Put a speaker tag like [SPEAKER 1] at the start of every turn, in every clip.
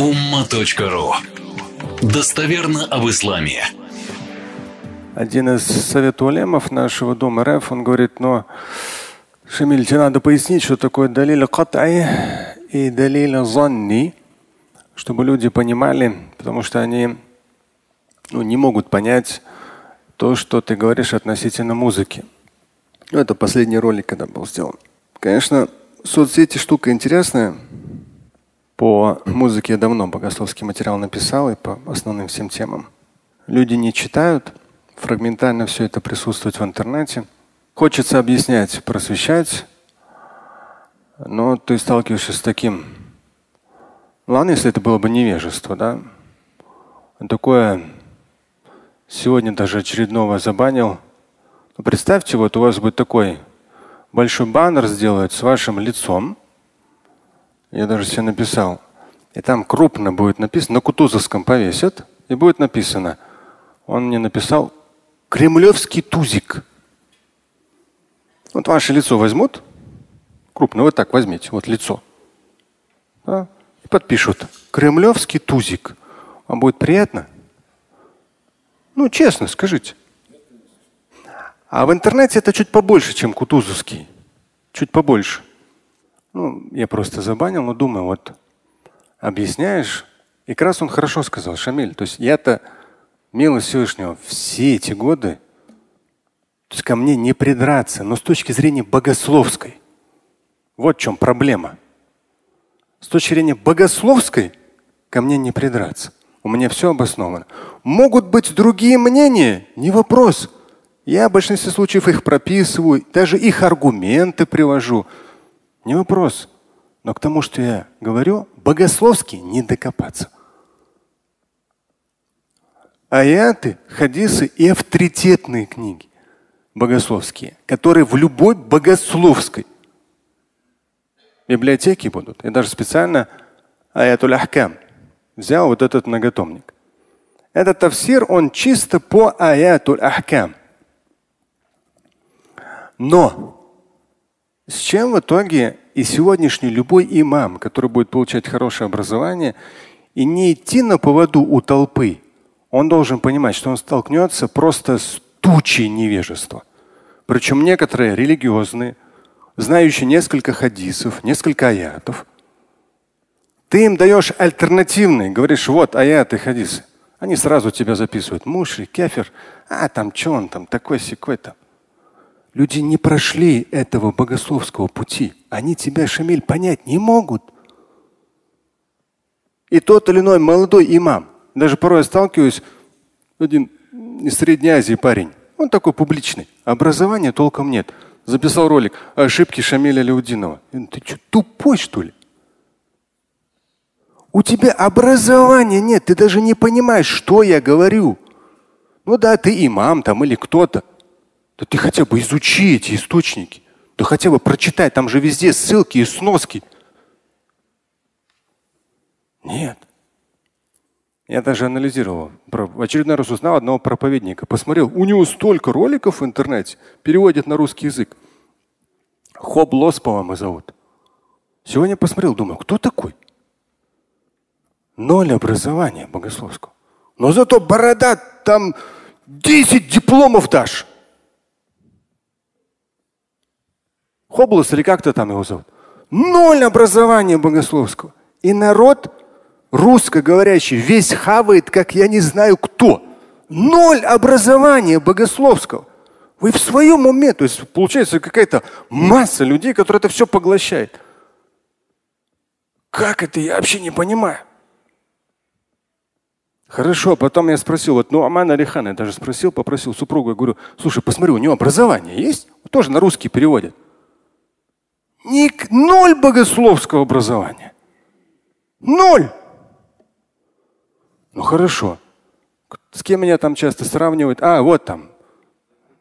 [SPEAKER 1] umma.ru Достоверно об исламе.
[SPEAKER 2] Один из совет улемов нашего дома РФ, он говорит, но Шамиль, тебе надо пояснить, что такое далиль катай и далиль занни, чтобы люди понимали, потому что они ну, не могут понять то, что ты говоришь относительно музыки. Ну, это последний ролик, когда был сделан. Конечно, соцсети штука интересная. По музыке я давно богословский материал написал и по основным всем темам. Люди не читают, фрагментально все это присутствует в интернете. Хочется объяснять, просвещать, но ты сталкиваешься с таким. Ладно, если это было бы невежество, да? Такое сегодня даже очередного забанил. Но представьте, вот у вас будет такой большой баннер сделают с вашим лицом. Я даже себе написал. И там крупно будет написано, на Кутузовском повесят, и будет написано. Он мне написал Кремлевский тузик. Вот ваше лицо возьмут, крупно, вот так возьмите, вот лицо. Да, и подпишут. Кремлевский тузик. Вам будет приятно? Ну, честно, скажите. А в интернете это чуть побольше, чем Кутузовский. Чуть побольше. Ну, я просто забанил, но думаю, вот объясняешь. И как раз он хорошо сказал, Шамиль. То есть я-то, милость Всевышнего, все эти годы, то есть ко мне не придраться, но с точки зрения богословской. Вот в чем проблема. С точки зрения богословской ко мне не придраться. У меня все обосновано. Могут быть другие мнения, не вопрос. Я в большинстве случаев их прописываю, даже их аргументы привожу. Не вопрос. Но к тому, что я говорю, богословски не докопаться. Аяты, хадисы и авторитетные книги богословские, которые в любой богословской библиотеке будут. Я даже специально аятуль ахкам взял вот этот многотомник. Этот тавсир, он чисто по аятуль ахкам. Но с чем в итоге и сегодняшний любой имам, который будет получать хорошее образование, и не идти на поводу у толпы, он должен понимать, что он столкнется просто с тучей невежества. Причем некоторые религиозные, знающие несколько хадисов, несколько аятов. Ты им даешь альтернативные, говоришь, вот аяты, хадисы. Они сразу тебя записывают. Мушри, кефир, а там что он там, такой секой там. Люди не прошли этого богословского пути. Они тебя, Шамиль, понять не могут. И тот или иной молодой имам, даже порой я сталкиваюсь, один из Средней Азии парень, он такой публичный, образования толком нет. Записал ролик ошибки Шамиля Леудинова. Ты что, тупой что ли? У тебя образования нет, ты даже не понимаешь, что я говорю. Ну да, ты имам там или кто-то. Да ты хотя бы изучи эти источники. Да хотя бы прочитай, там же везде ссылки и сноски. Нет. Я даже анализировал. В очередной раз узнал одного проповедника. Посмотрел, у него столько роликов в интернете, переводит на русский язык. Хоб Лос, по-моему, зовут. Сегодня посмотрел, думаю, кто такой? Ноль образования богословского. Но зато борода там 10 дипломов дашь. Хоблос или как-то там его зовут. Ноль образования богословского. И народ русскоговорящий весь хавает, как я не знаю кто. Ноль образования богословского. Вы в своем уме, то есть получается какая-то масса людей, которые это все поглощает. Как это? Я вообще не понимаю. Хорошо, потом я спросил, вот, ну, Аман Алихан, я даже спросил, попросил супругу, я говорю, слушай, посмотри, у него образование есть? Тоже на русский переводит. Ник, ноль богословского образования. Ноль. Ну хорошо. С кем меня там часто сравнивают? А, вот там.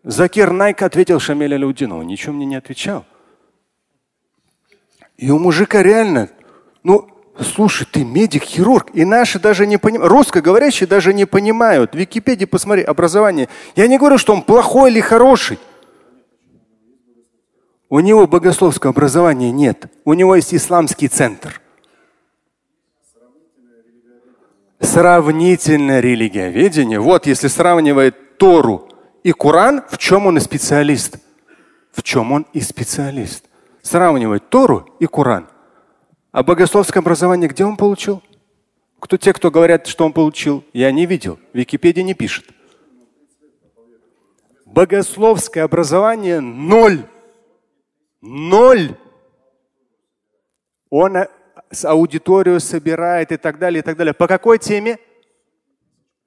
[SPEAKER 2] Закир Найк ответил Шамиля Лаудинову. Ничего мне не отвечал. И у мужика реально, ну, слушай, ты медик, хирург. И наши даже не понимают, русскоговорящие даже не понимают. В Википедии посмотри, образование. Я не говорю, что он плохой или хороший. У него богословского образования нет. У него есть исламский центр. Сравнительное религиоведение. Вот если сравнивает Тору и Коран, в чем он и специалист? В чем он и специалист? Сравнивать Тору и Коран. А богословское образование где он получил? Кто те, кто говорят, что он получил? Я не видел. Википедия не пишет. Богословское образование ноль. Ноль. Он с аудиторию собирает и так далее, и так далее. По какой теме?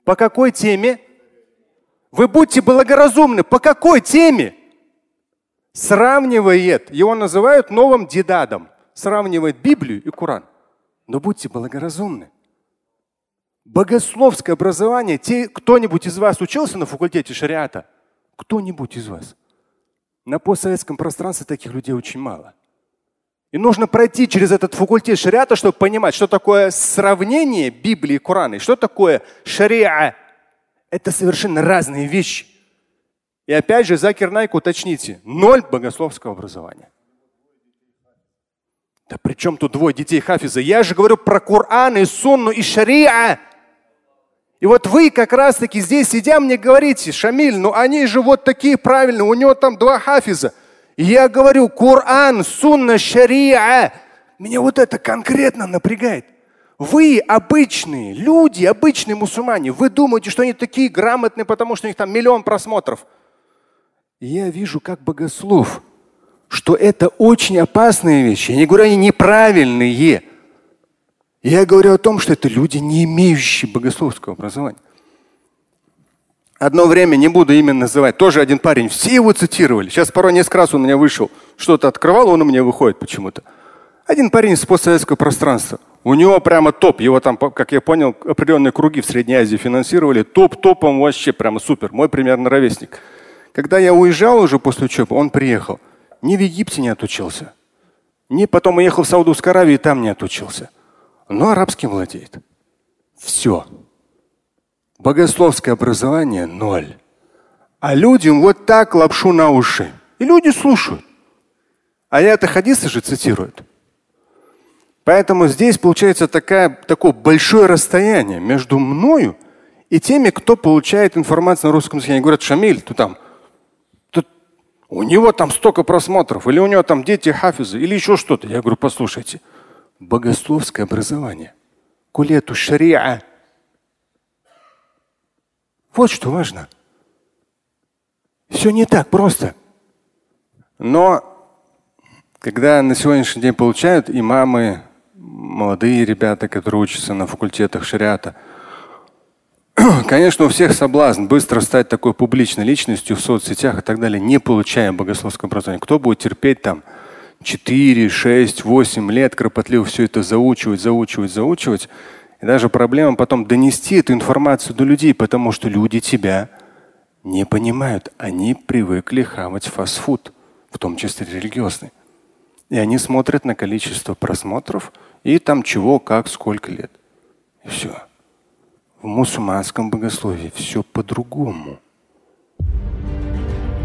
[SPEAKER 2] По какой теме? Вы будьте благоразумны. По какой теме? Сравнивает. Его называют новым дедадом. Сравнивает Библию и Коран. Но будьте благоразумны. Богословское образование. Те, кто-нибудь из вас учился на факультете шариата? Кто-нибудь из вас? На постсоветском пространстве таких людей очень мало. И нужно пройти через этот факультет шариата, чтобы понимать, что такое сравнение Библии и Корана, и что такое шариа. Это совершенно разные вещи. И опять же, Закир Найк, уточните, ноль богословского образования. Да при чем тут двое детей Хафиза? Я же говорю про Коран и Сунну и Шариа. И вот вы как раз таки здесь сидя мне говорите, Шамиль, ну они же вот такие правильные, у него там два Хафиза. Я говорю, Коран, Сунна, Шариа. Меня вот это конкретно напрягает. Вы обычные люди, обычные мусульмане, вы думаете, что они такие грамотные, потому что у них там миллион просмотров. И я вижу, как богослов, что это очень опасные вещи. Я не говорю, они неправильные. Я говорю о том, что это люди, не имеющие богословского образования. Одно время, не буду именно называть, тоже один парень, все его цитировали. Сейчас порой несколько раз у меня вышел, что-то открывал, он у меня выходит почему-то. Один парень из постсоветского пространства. У него прямо топ. Его там, как я понял, определенные круги в Средней Азии финансировали. Топ-топом вообще прямо супер. Мой примерно ровесник. Когда я уезжал уже после учебы, он приехал. Ни в Египте не отучился. Ни потом уехал в Саудовскую Аравию и там не отучился. Но арабским владеет. Все. Богословское образование – ноль. А людям вот так лапшу на уши. И люди слушают. А я это хадисы же цитируют. Поэтому здесь получается такая, такое большое расстояние между мною и теми, кто получает информацию на русском языке. Они говорят, Шамиль, ты там, ты, у него там столько просмотров, или у него там дети хафизы, или еще что-то. Я говорю, послушайте, богословское образование. Кулету шариа вот что важно. Все не так просто. Но когда на сегодняшний день получают имамы, молодые ребята, которые учатся на факультетах шариата, конечно, у всех соблазн быстро стать такой публичной личностью в соцсетях и так далее, не получая богословское образование. Кто будет терпеть там 4, 6, 8 лет кропотливо все это заучивать, заучивать, заучивать? И даже проблема потом донести эту информацию до людей, потому что люди тебя не понимают. Они привыкли хавать фастфуд, в том числе религиозный. И они смотрят на количество просмотров и там чего, как, сколько лет. И все. В мусульманском богословии все по-другому.